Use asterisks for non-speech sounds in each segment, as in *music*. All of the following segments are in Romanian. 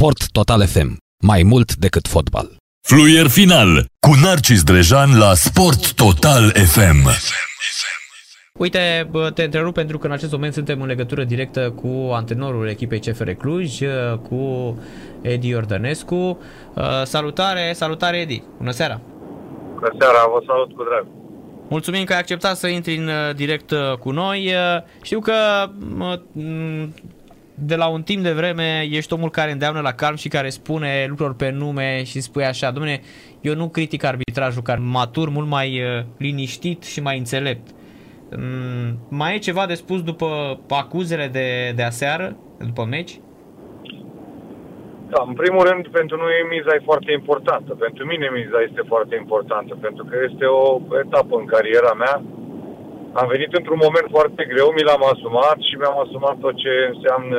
Sport Total FM. Mai mult decât fotbal. Fluier final cu Narcis Drejan la Sport Total FM. Uite, te întrerup pentru că în acest moment suntem în legătură directă cu antrenorul echipei CFR Cluj, cu Edi Iordănescu. Salutare, salutare Edi, bună seara! Bună seara, vă salut cu drag! Mulțumim că ai acceptat să intri în direct cu noi. Știu că de la un timp de vreme ești omul care îndeamnă la calm și care spune lucruri pe nume și spui așa, domne, eu nu critic arbitrajul, care matur, mult mai liniștit și mai înțelept. Mm, mai e ceva de spus după acuzele de, de aseară, după meci? Da, în primul rând, pentru noi miza e foarte importantă. Pentru mine miza este foarte importantă, pentru că este o etapă în cariera mea. Am venit într-un moment foarte greu, mi l-am asumat și mi-am asumat tot ce înseamnă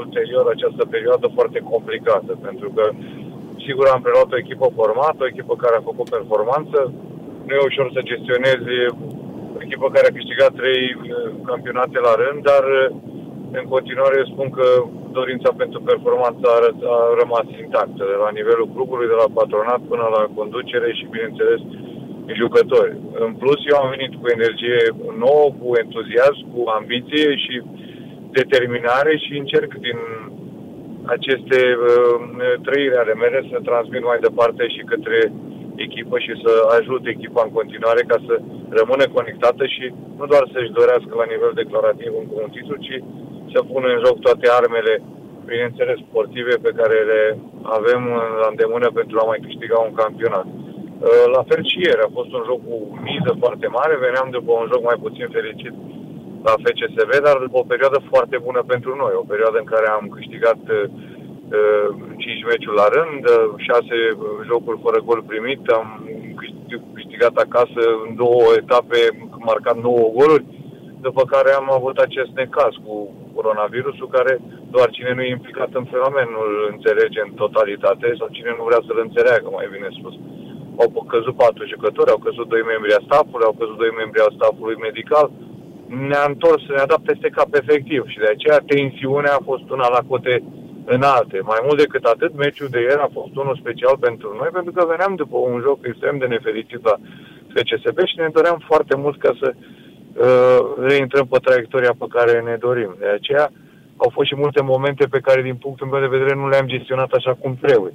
ulterior această perioadă foarte complicată, pentru că, sigur, am preluat o echipă formată, o echipă care a făcut performanță. Nu e ușor să gestionezi echipă care a câștigat trei uh, campionate la rând, dar uh, în continuare spun că dorința pentru performanță a, a rămas intactă, de la nivelul clubului, de la patronat până la conducere și, bineînțeles, jucători. În plus, eu am venit cu energie nouă, cu entuziasm, cu ambiție și determinare și încerc din aceste uh, trăiri ale mele să transmit mai departe și către echipă și să ajute echipa în continuare ca să rămână conectată și nu doar să-și dorească la nivel declarativ un, un titlu, ci să pună în joc toate armele, bineînțeles, sportive pe care le avem la îndemână pentru a mai câștiga un campionat. Uh, la fel și ieri, a fost un joc cu miză foarte mare, veneam după un joc mai puțin fericit la FCSB, dar după o perioadă foarte bună pentru noi, o perioadă în care am câștigat 5 uh, meciuri la rând, 6 uh, jocuri fără gol primit, am câștigat acasă în două etape, marcat 9 goluri, după care am avut acest necaz cu coronavirusul, care doar cine nu e implicat în fenomen nu îl înțelege în totalitate sau cine nu vrea să-l înțeleagă, mai bine spus. Au căzut patru jucători, au căzut doi membri a staffului, au căzut doi membri a staffului medical, ne-a întors, ne-a dat peste cap efectiv și de aceea tensiunea a fost una la cote înalte. Mai mult decât atât, meciul de ieri a fost unul special pentru noi, pentru că veneam după un joc extrem de nefericit la FCSB și ne doream foarte mult ca să uh, reintrăm pe traiectoria pe care ne dorim. De aceea au fost și multe momente pe care, din punctul meu de vedere, nu le-am gestionat așa cum trebuie.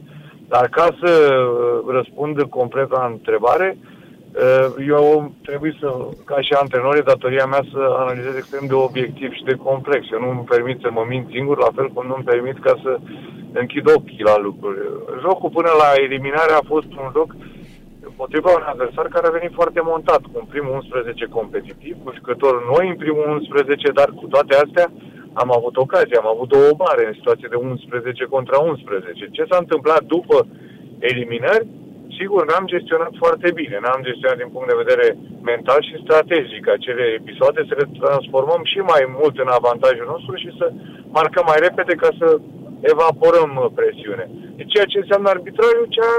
Dar ca să uh, răspund complet la întrebare, uh, Eh, eu trebuie să, ca și antrenor, e datoria mea să analizez extrem de obiectiv și de complex. Eu nu îmi permit să mă mint singur, la fel cum nu îmi permit ca să închid ochii la lucruri. Jocul până la eliminare a fost un joc împotriva un adversar care a venit foarte montat, cu un primul 11 competitiv, cu jucători noi în primul 11, dar cu toate astea am avut ocazie, am avut două bare în situație de 11 contra 11. Ce s-a întâmplat după eliminări? sigur, n-am gestionat foarte bine, n-am gestionat din punct de vedere mental și strategic acele episoade, să le transformăm și mai mult în avantajul nostru și să marcăm mai repede ca să evaporăm presiune. Deci ceea ce înseamnă arbitrariu, ce a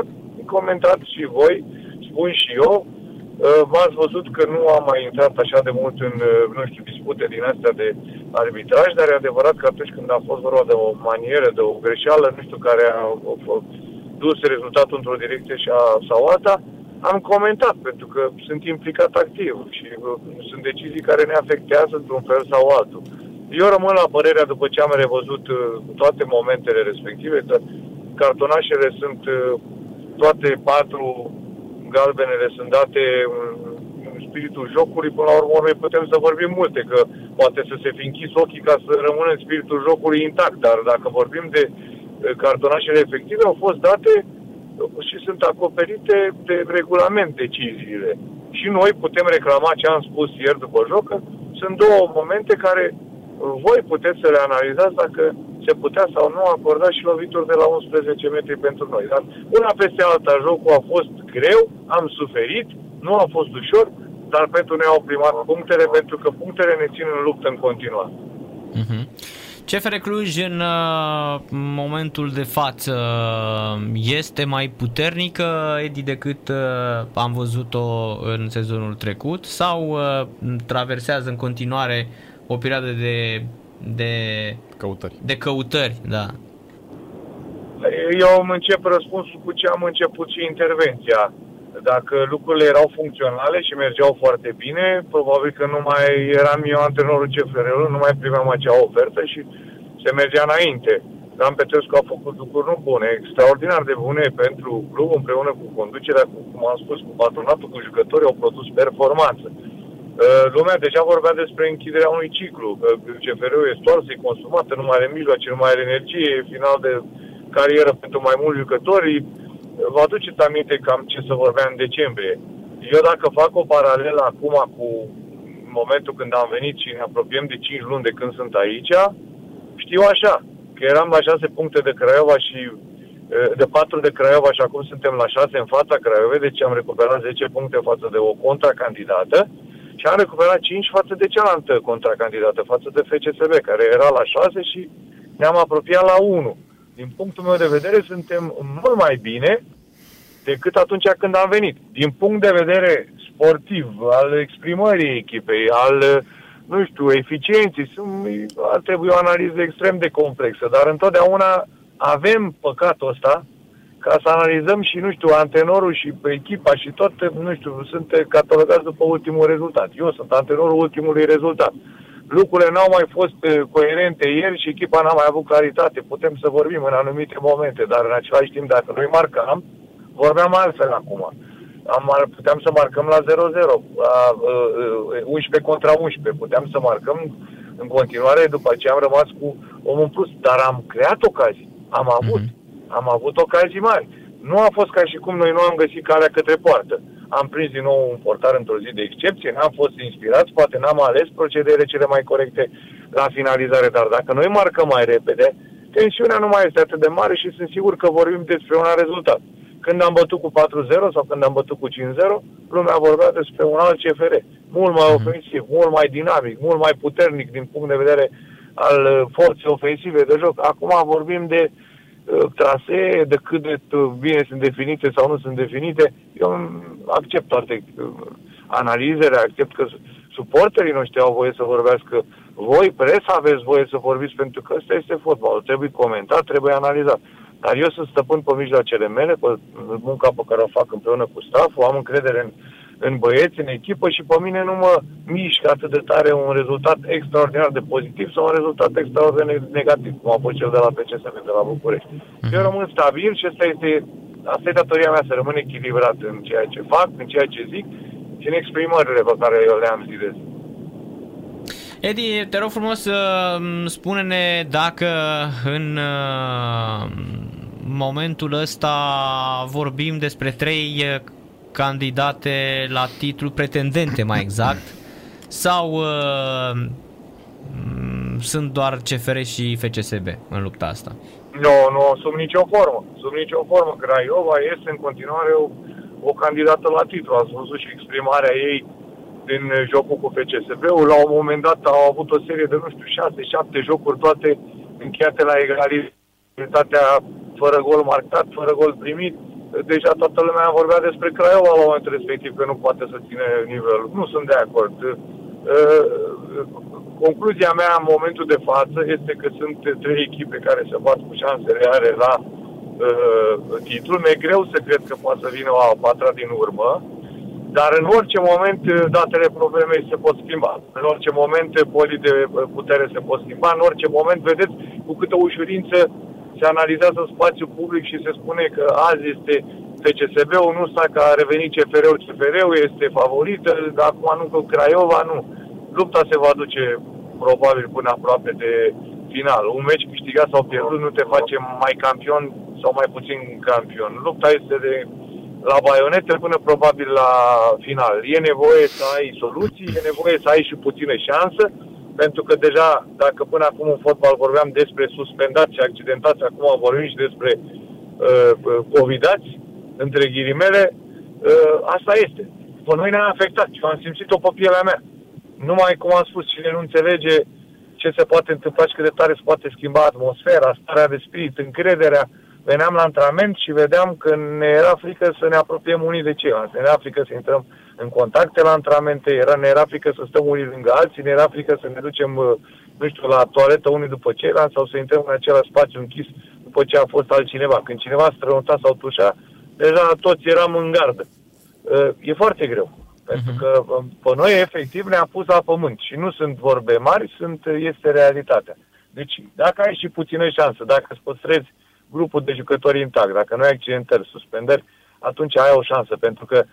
comentat și voi, spun și eu, uh, v-ați văzut că nu am mai intrat așa de mult în, uh, nu știu, dispute din astea de arbitraj, dar e adevărat că atunci când a fost vorba de o manieră, de o greșeală, nu știu, care a, a, dus rezultatul într-o direcție și a, sau alta, am comentat, pentru că sunt implicat activ și uh, sunt decizii care ne afectează într-un fel sau altul. Eu rămân la părerea, după ce am revăzut uh, toate momentele respective, că cartonașele sunt, uh, toate patru galbenele sunt date în spiritul jocului, până la urmă noi putem să vorbim multe, că poate să se fi închis ochii ca să rămână în spiritul jocului intact, dar dacă vorbim de cartonașele efective au fost date și sunt acoperite de regulament deciziile. Și noi putem reclama ce am spus ieri după joc, că sunt două momente care voi puteți să le analizați dacă se putea sau nu acorda și lovituri de la 11 metri pentru noi. Dar una peste alta, jocul a fost greu, am suferit, nu a fost ușor, dar pentru noi au primat punctele, pentru că punctele ne țin în luptă în continuare. Uh-huh. CFR Cluj în uh, momentul de față este mai puternică, Edi, decât uh, am văzut-o în sezonul trecut sau uh, traversează în continuare o perioadă de, de căutări. De căutări, da. Eu îmi încep răspunsul cu ce am început și intervenția. Dacă lucrurile erau funcționale și mergeau foarte bine, probabil că nu mai eram eu antrenorul CFR-ului, nu mai primeam acea ofertă și se mergea înainte. Dan Petrescu a făcut lucruri nu bune, extraordinar de bune pentru club, împreună cu conducerea, cu, cum am spus, cu patronatul, cu jucătorii, au produs performanță. Uh, lumea deja vorbea despre închiderea unui ciclu, că CFR-ul e stoarsă, e consumată, nu mai are mijloace, nu mai are energie, e final de carieră pentru mai mulți jucători. Vă aduceți aminte cam ce să vorbeam în decembrie. Eu dacă fac o paralelă acum cu momentul când am venit și ne apropiem de 5 luni de când sunt aici, știu așa, că eram la 6 puncte de Craiova și de 4 de Craiova și acum suntem la 6 în fața Craiovei, deci am recuperat 10 puncte față de o contracandidată și am recuperat 5 față de cealaltă contracandidată, față de FCSB, care era la 6 și ne-am apropiat la 1. Din punctul meu de vedere, suntem mult mai bine decât atunci când am venit. Din punct de vedere sportiv, al exprimării echipei, al, nu știu, eficienței, ar trebui o analiză extrem de complexă, dar întotdeauna avem păcatul ăsta ca să analizăm și, nu știu, antenorul și echipa și tot, nu știu, sunt catalogați după ultimul rezultat. Eu sunt antenorul ultimului rezultat. Lucrurile n-au mai fost eh, coerente ieri și echipa n-a mai avut claritate. Putem să vorbim în anumite momente, dar în același timp, dacă noi marcam, vorbeam altfel acum. Am, puteam să marcăm la 0-0, la, uh, 11 contra 11, puteam să marcăm în continuare, după ce am rămas cu omul plus, dar am creat ocazii, am avut. Mm-hmm am avut ocazii mari. Nu a fost ca și cum noi nu am găsit calea către poartă. Am prins din nou un portar într-o zi de excepție, n-am fost inspirați, poate n-am ales procedele cele mai corecte la finalizare, dar dacă noi marcăm mai repede, tensiunea nu mai este atât de mare și sunt sigur că vorbim despre un rezultat. Când am bătut cu 4-0 sau când am bătut cu 5-0, lumea vorbea despre un alt CFR, mult mai mhm. ofensiv, mult mai dinamic, mult mai puternic din punct de vedere al uh, forței ofensive de joc. Acum vorbim de uh, Uh, trasee, de cât de bine sunt definite sau nu sunt definite, eu accept toate uh, analizele, accept că suporterii noștri au voie să vorbească. Voi, presa, aveți voie să vorbiți pentru că ăsta este fotbal. Trebuie comentat, trebuie analizat. Dar eu sunt stăpân pe mijloacele mele, pe munca pe care o fac împreună cu stafful, am încredere în în băieți, în echipă și pe mine nu mă mișcă atât de tare un rezultat extraordinar de pozitiv sau un rezultat extraordinar de negativ, cum a fost cel de la PCSM de la București. Mm-hmm. Eu rămân stabil și asta este, asta e datoria mea, să rămân echilibrat în ceea ce fac, în ceea ce zic și în exprimările pe care eu le am zi de zi. Edi, te rog frumos să spune-ne dacă în uh, momentul ăsta vorbim despre trei candidate la titlu, pretendente mai exact, sau uh, sunt doar CFR și FCSB în lupta asta? Nu, nu, sub nicio formă. Sub nicio formă. Craiova este în continuare o, o candidată la titlu. Ați văzut și exprimarea ei din jocul cu FCSB-ul. La un moment dat au avut o serie de, nu știu, 6-7 jocuri, toate încheiate la egalitatea fără gol marcat, fără gol primit deja toată lumea vorbea despre Craiova la momentul respectiv, că nu poate să ține nivelul. Nu sunt de acord. Uh, concluzia mea în momentul de față este că sunt trei echipe care se bat cu șanse reale la uh, titlu. Mi-e greu să cred că poate să vină o a patra din urmă, dar în orice moment uh, datele problemei se pot schimba. În orice moment polii de putere se pot schimba. În orice moment, vedeți, cu câtă ușurință se analizează spațiul public și se spune că azi este FCSB-ul, nu sta că a revenit CFR-ul, CFR-ul este favorită, dar acum nu că Craiova, nu. Lupta se va duce probabil până aproape de final. Un meci câștigat sau pierdut nu te face mai campion sau mai puțin campion. Lupta este de la baionete până probabil la final. E nevoie să ai soluții, e nevoie să ai și puțină șansă, pentru că deja, dacă până acum în fotbal vorbeam despre suspendați și accidentați, acum vorbim și despre uh, uh, covidați, între ghilimele, uh, asta este. Pe noi ne-a afectat și am simțit-o pe pielea mea. Numai, cum am spus, cine nu înțelege ce se poate întâmpla și cât de tare se poate schimba atmosfera, starea de spirit, încrederea, veneam la antrenament și vedeam că ne era frică să ne apropiem unii de ceilalți, ne era frică să intrăm în contacte la antrenamente, era, ne era frică să stăm unii lângă alții, ne era frică să ne ducem, uh, nu știu, la toaletă unii după ceilalți sau să intrăm în același spațiu închis după ce a fost altcineva. Când cineva strănuta sau tușa, deja toți eram în gardă. Uh, e foarte greu. Pentru Mhm. că uh, pe noi, efectiv, ne-a pus la pământ. Și nu sunt vorbe mari, sunt, este realitatea. Deci, dacă ai și puțină șansă, dacă îți păstrezi grupul de jucători intact, dacă nu ai accidentări, suspendări, atunci ai o șansă. Pentru că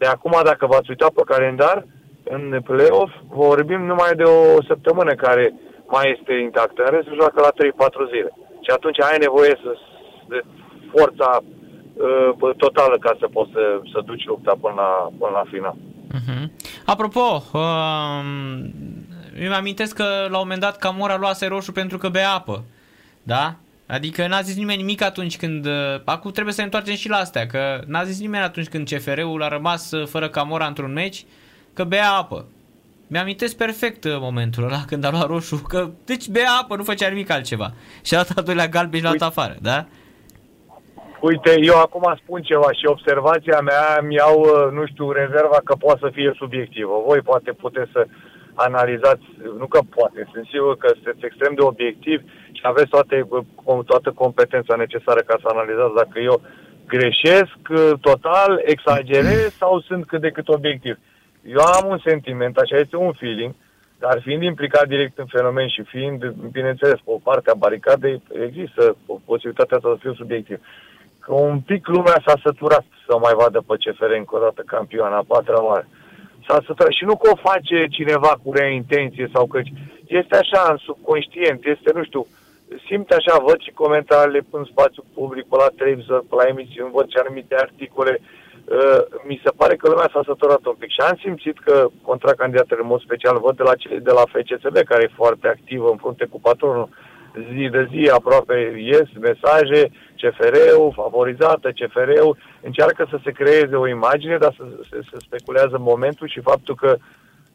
de acum, dacă v-ați uitat pe calendar, în play-off vorbim numai de o săptămână care mai este intactă. În rest, se joacă la 3-4 zile. Și atunci ai nevoie să, de forța uh, totală ca să poți să, să duci lupta până la, până la final. Uh-huh. Apropo, um, îmi amintesc că la un moment dat Camora luase roșu pentru că bea apă. Da? Adică n-a zis nimeni nimic atunci când... Uh, acum trebuie să ne întoarcem și la astea, că n-a zis nimeni atunci când CFR-ul a rămas uh, fără Camora într-un meci, că bea apă. Mi-amintesc perfect uh, momentul ăla când a luat roșu, că deci bea apă, nu făcea nimic altceva. *laughs* Și a dat al doilea galben și l-a dat afară, da? Uite, eu acum spun ceva și observația mea mi iau, uh, nu știu, rezerva că poate să fie subiectivă. Voi poate puteți să analizați, nu că poate, sunt sigur că sunteți extrem de obiectiv și aveți toate, uh, toată competența necesară ca să analizați dacă eu greșesc uh, total, exagerez sau sunt cât de cât obiectiv. Eu am un sentiment, așa este un feeling, dar fiind implicat direct în fenomen și fiind, bineînțeles, pe o parte a baricadei, există posibilitatea să fiu subiectiv că un pic lumea s-a săturat să mai vadă pe CFR încă o dată campioana, a patra oară. S-a săturat. Și nu că o face cineva cu rea intenție sau că este așa în subconștient, este, nu știu, simte așa, văd și comentariile în spațiu public, pe la televizor, pe la emisiuni, văd și anumite articole. Uh, mi se pare că lumea s-a săturat un pic și am simțit că contracandidatele în mod special văd de la, de la FCSB, care e foarte activă în frunte cu patronul, zi de zi aproape ies mesaje, CFR-ul, favorizată, CFR-ul, încearcă să se creeze o imagine, dar să se, se speculează momentul și faptul că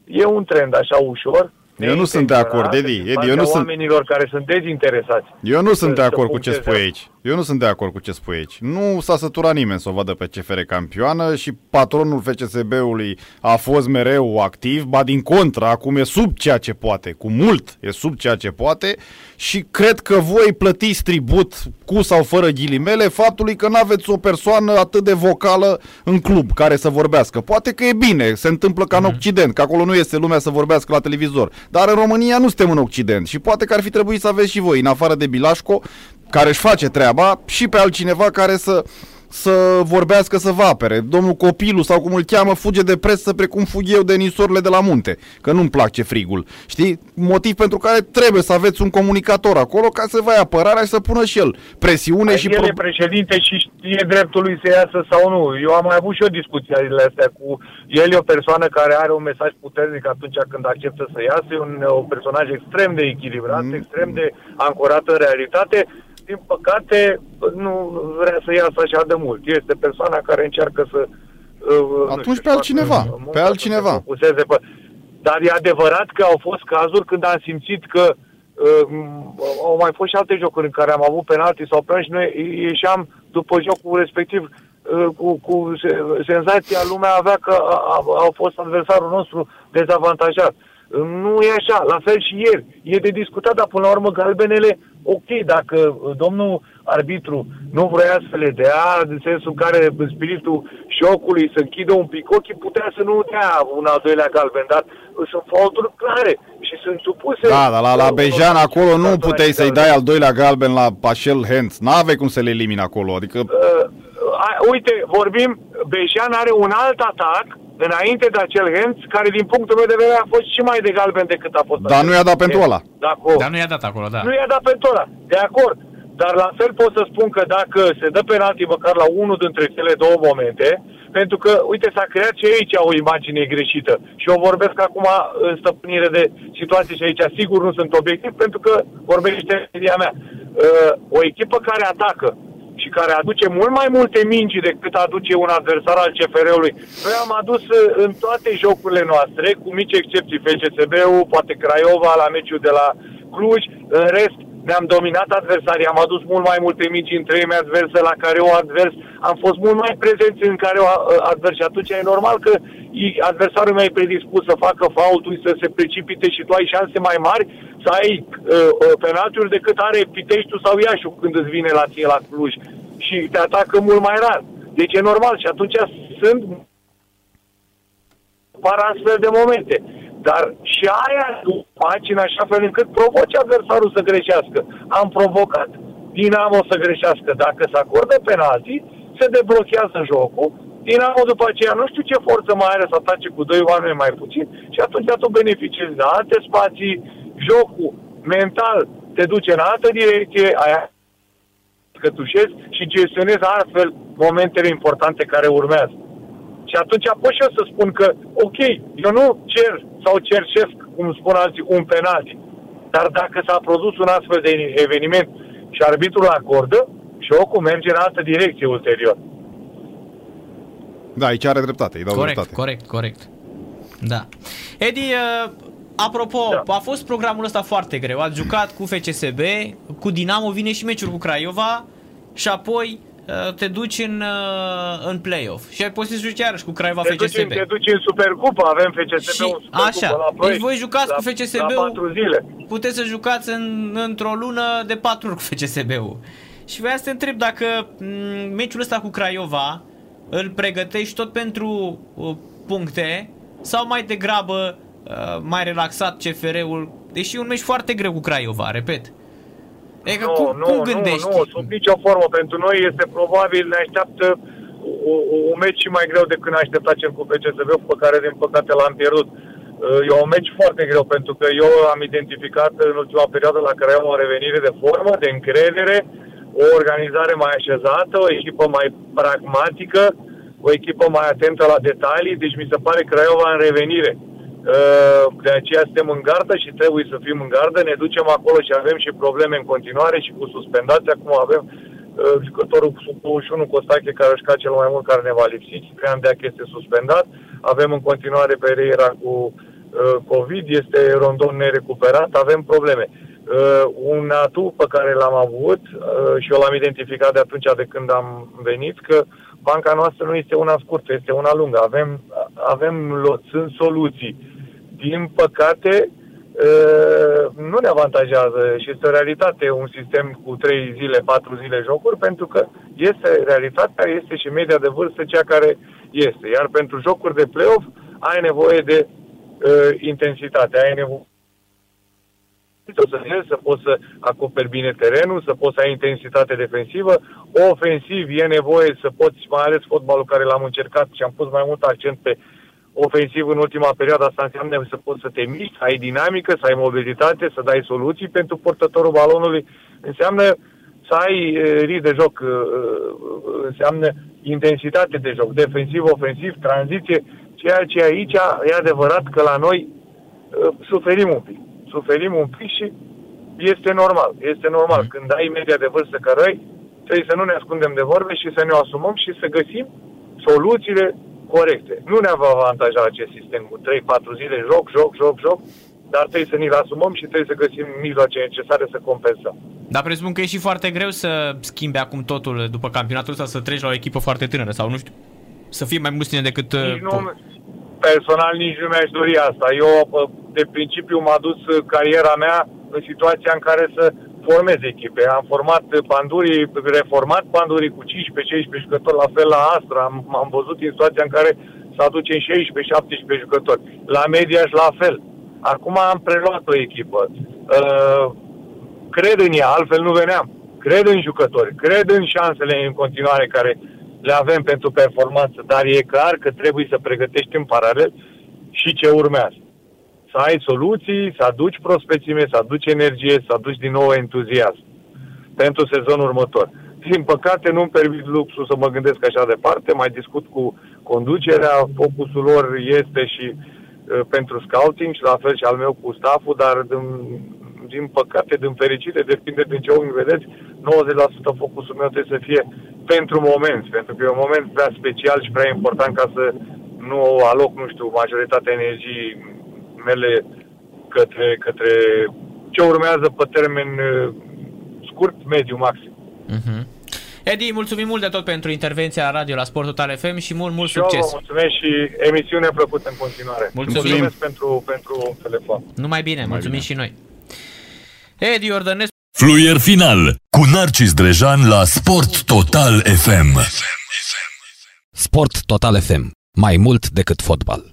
e un trend așa ușor. Eu nu sunt de acord, Edi. Edi, eu nu sunt... oamenilor care sunt dezinteresați. Eu nu sunt de să acord cu ce puncteze. spui aici. Eu nu sunt de acord cu ce spui aici. Nu s-a săturat nimeni să o vadă pe CFR campioană și patronul FCSB-ului a fost mereu activ, ba din contră, acum e sub ceea ce poate, cu mult e sub ceea ce poate și cred că voi plătiți tribut cu sau fără ghilimele faptului că nu aveți o persoană atât de vocală în club care să vorbească. Poate că e bine, se întâmplă ca în Occident, că acolo nu este lumea să vorbească la televizor. Dar în România nu suntem în Occident și poate că ar fi trebuit să aveți și voi, în afară de Bilașco, care își face treaba, și pe altcineva care să să vorbească să vă apere. Domnul Copilu sau cum îl cheamă fuge de presă precum fug eu de nisorile de la munte, că nu-mi place frigul. Știi? Motiv pentru care trebuie să aveți un comunicator acolo ca să vă ia apărarea și să pună și el presiune și... el e președinte și știe dreptul lui să iasă sau nu. Eu am mai avut și o discuție astea cu... El e o persoană care are un mesaj puternic atunci când acceptă să iasă. E un, un personaj extrem de echilibrat, mm. extrem de ancorat în realitate. Din păcate, nu vrea să iasă așa de mult. Este persoana care încearcă să... Uh, Atunci știu, pe altcineva. Pe altcineva. Pe... Dar e adevărat că au fost cazuri când am simțit că uh, au mai fost și alte jocuri în care am avut penalti sau penalti și noi ieșeam după jocul respectiv uh, cu, cu senzația lumea avea că a, a, a fost adversarul nostru dezavantajat. Nu e așa, la fel și ieri. E de discutat, dar până la urmă galbenele, ok, dacă domnul arbitru nu vrea să le dea, în sensul în care spiritul șocului să închidă un pic ochii, putea să nu dea un al doilea galben, dar sunt faulturi clare și sunt supuse... Da, dar la, la Bejan acolo nu puteai să-i dai al doilea galben la Pașel Hens. N-avei cum să le elimini acolo, adică... Uh, uite, vorbim, Bejan are un alt atac înainte de acel Hens, care din punctul meu de vedere a fost și mai de galben decât a fost. Dar nu i-a dat pentru ăla. Dar nu i-a dat acolo, da. Nu i-a dat pentru ăla, de acord. Dar la fel pot să spun că dacă se dă penalti măcar la unul dintre cele două momente, pentru că, uite, s-a creat și aici o imagine greșită. Și eu vorbesc acum în stăpânire de situații și aici sigur nu sunt obiectiv, pentru că vorbește media mea. Uh, o echipă care atacă și care aduce mult mai multe mingi decât aduce un adversar al CFR-ului. Noi am adus în toate jocurile noastre, cu mici excepții, FCSB-ul, poate Craiova la meciul de la Cluj, în rest ne-am dominat adversarii, am adus mult mai multe mici în treime adverse la care o advers, am fost mult mai prezenți în care o advers și atunci e normal că adversarul meu e predispus să facă faultul, să se precipite și tu ai șanse mai mari să ai uh, uh, penaltiuri decât are Piteștiul sau Iașu când îți vine la ție la Cluj și te atacă mult mai rar. Deci e normal și atunci sunt par astfel de momente. Dar și aia faci în așa fel încât provoci adversarul să greșească. Am provocat. Dinamo să greșească. Dacă se acordă penalti, se deblochează jocul. Dinamo după aceea nu știu ce forță mai are să atace cu doi oameni mai puțin și atunci tu beneficiezi de alte spații, jocul mental te duce în altă direcție, aia cătușezi și gestionezi astfel momentele importante care urmează. Și atunci pot și eu să spun că, ok, eu nu cer sau cercesc, cum spun alții, un penalti. Dar dacă s-a produs un astfel de eveniment și arbitrul acordă, jocul merge în altă direcție ulterior. Da, aici are dreptate, îi dau corect, dreptate. corect, corect. Da. Edi, uh, apropo, Da. a fost programul ăsta foarte greu. Ați jucat cu FCSB, cu Dinamo, vine și meciul cu Craiova și apoi uh, te duci în, uh, în play-off. Și ai poți să joci iarăși cu Craiova Te duci, FCSB. te duci în Supercupă, avem FCSB Și- un Supercupă așa. la Deci Ploiești, voi jucați la, cu FCSB-ul? La patru zile. Puteți să jucați în, într-o lună de patru ori cu FCSB-ul. Și vreau să te întreb dacă m, meciul ăsta cu Craiova îl pregătești tot pentru uh, puncte sau mai degrabă uh, mai relaxat CFR-ul, deși e un meci foarte greu cu Craiova, repet. Adică nu, cum, nu, cum nu, gândești? nu, sub nicio formă. Pentru noi este probabil, ne așteaptă o, o, un meci și mai greu decât ne aștepta cel cu FCSB, pe care din păcate l-am pierdut. Uh, E un meci foarte greu pentru că eu am identificat în ultima perioadă la care am o revenire de formă, de încredere, o organizare mai așezată, o echipă mai pragmatică, o echipă mai atentă la detalii, deci mi se pare Craiova în revenire. Uh, De aceea suntem în gardă și trebuie să fim în gardă, ne ducem acolo și avem și probleme în continuare și cu suspendația, acum avem uh, jucătorul sub 21 Costache care a jucat cel mai mult care ne va lipsi, Ciprian Deac este suspendat, avem în continuare Pereira cu uh, COVID, este Rondon nerecuperat, avem probleme. Uh, un atu pe care l-am avut uh, și eu l-am identificat de atunci de când am venit, că banca noastră nu este una scurtă, este una lungă. Avem, avem lot, sunt soluții. Din păcate, uh, nu ne avantajează și este o realitate un sistem cu 3 zile, 4 zile jocuri, pentru că este realitatea, este și media de vârstă cea care este. Iar pentru jocuri de play-off ai nevoie de uh, intensitate, ai nevoie să să poți să acoperi bine terenul, să poți să ai intensitate defensivă. Ofensiv e nevoie să poți, mai ales fotbalul care l-am încercat și am pus mai mult accent pe ofensiv în ultima perioadă, asta înseamnă să poți să te miști, să ai dinamică, să ai mobilitate, să dai soluții pentru portătorul balonului. Înseamnă să ai eh, ritm de joc, eh, eh, înseamnă intensitate de joc, defensiv, ofensiv, tranziție, ceea ce aici e adevărat că la noi eh, suferim un pic suferim un pic și este normal. Este normal. Mhm. Când ai media de vârstă care ai, trebuie să nu ne ascundem de vorbe și să ne o asumăm și să găsim soluțiile corecte. Nu ne va avantaja acest sistem cu 3-4 zile, joc, joc, joc, joc, dar trebuie să ni-l asumăm și trebuie să găsim mijloace necesare să compensăm. Dar presupun că e și foarte greu să schimbi acum totul după campionatul ăsta, să treci la o echipă foarte tânără sau nu știu, să fie mai mulți tine decât... uh, Nici nu, personal nici nu mi-aș dori asta. Eu, pă, de principiu, m-a dus uh, cariera mea în situația în care să formez echipe. Am format pandurii, reformat pandurii cu 15-16 jucători, la fel la Astra. Am, am văzut în situația în care să aducem 16-17 jucători. La Mediaș la fel. Acum am preluat o echipă. Uh, cred în ea, altfel nu veneam. Cred în jucători, cred în șansele în continuare care le avem pentru performanță, dar e clar că trebuie să pregătești în paralel și ce urmează. Să ai soluții, să aduci prospețime, să aduci energie, să aduci din nou entuziasm pentru sezonul următor. Din păcate nu-mi permit luxul să mă gândesc așa departe, mai discut cu conducerea, focusul lor este și uh, pentru scouting și la fel și al meu cu stafful, dar din, din păcate, din fericire, depinde din ce ochi vedeți, 90% focusul meu trebuie să fie pentru moment, pentru că e un moment prea special și prea important ca să nu aloc, nu știu, majoritatea energiei mele către, către ce urmează pe termen uh, scurt, mediu, maxim. Uh-huh. Edi, mulțumim mult de tot pentru intervenția la radio la Sport Total FM și mult, mult și eu vă succes. mulțumesc și emisiune plăcută în continuare. Mulțumim. Mulțumesc pentru, pentru telefon. Numai bine, mulțumim bine. și noi. Edi Iordănescu Fluier final cu Narcis Drejan la Sport Total FM. Sport Total FM. Mai mult decât fotbal.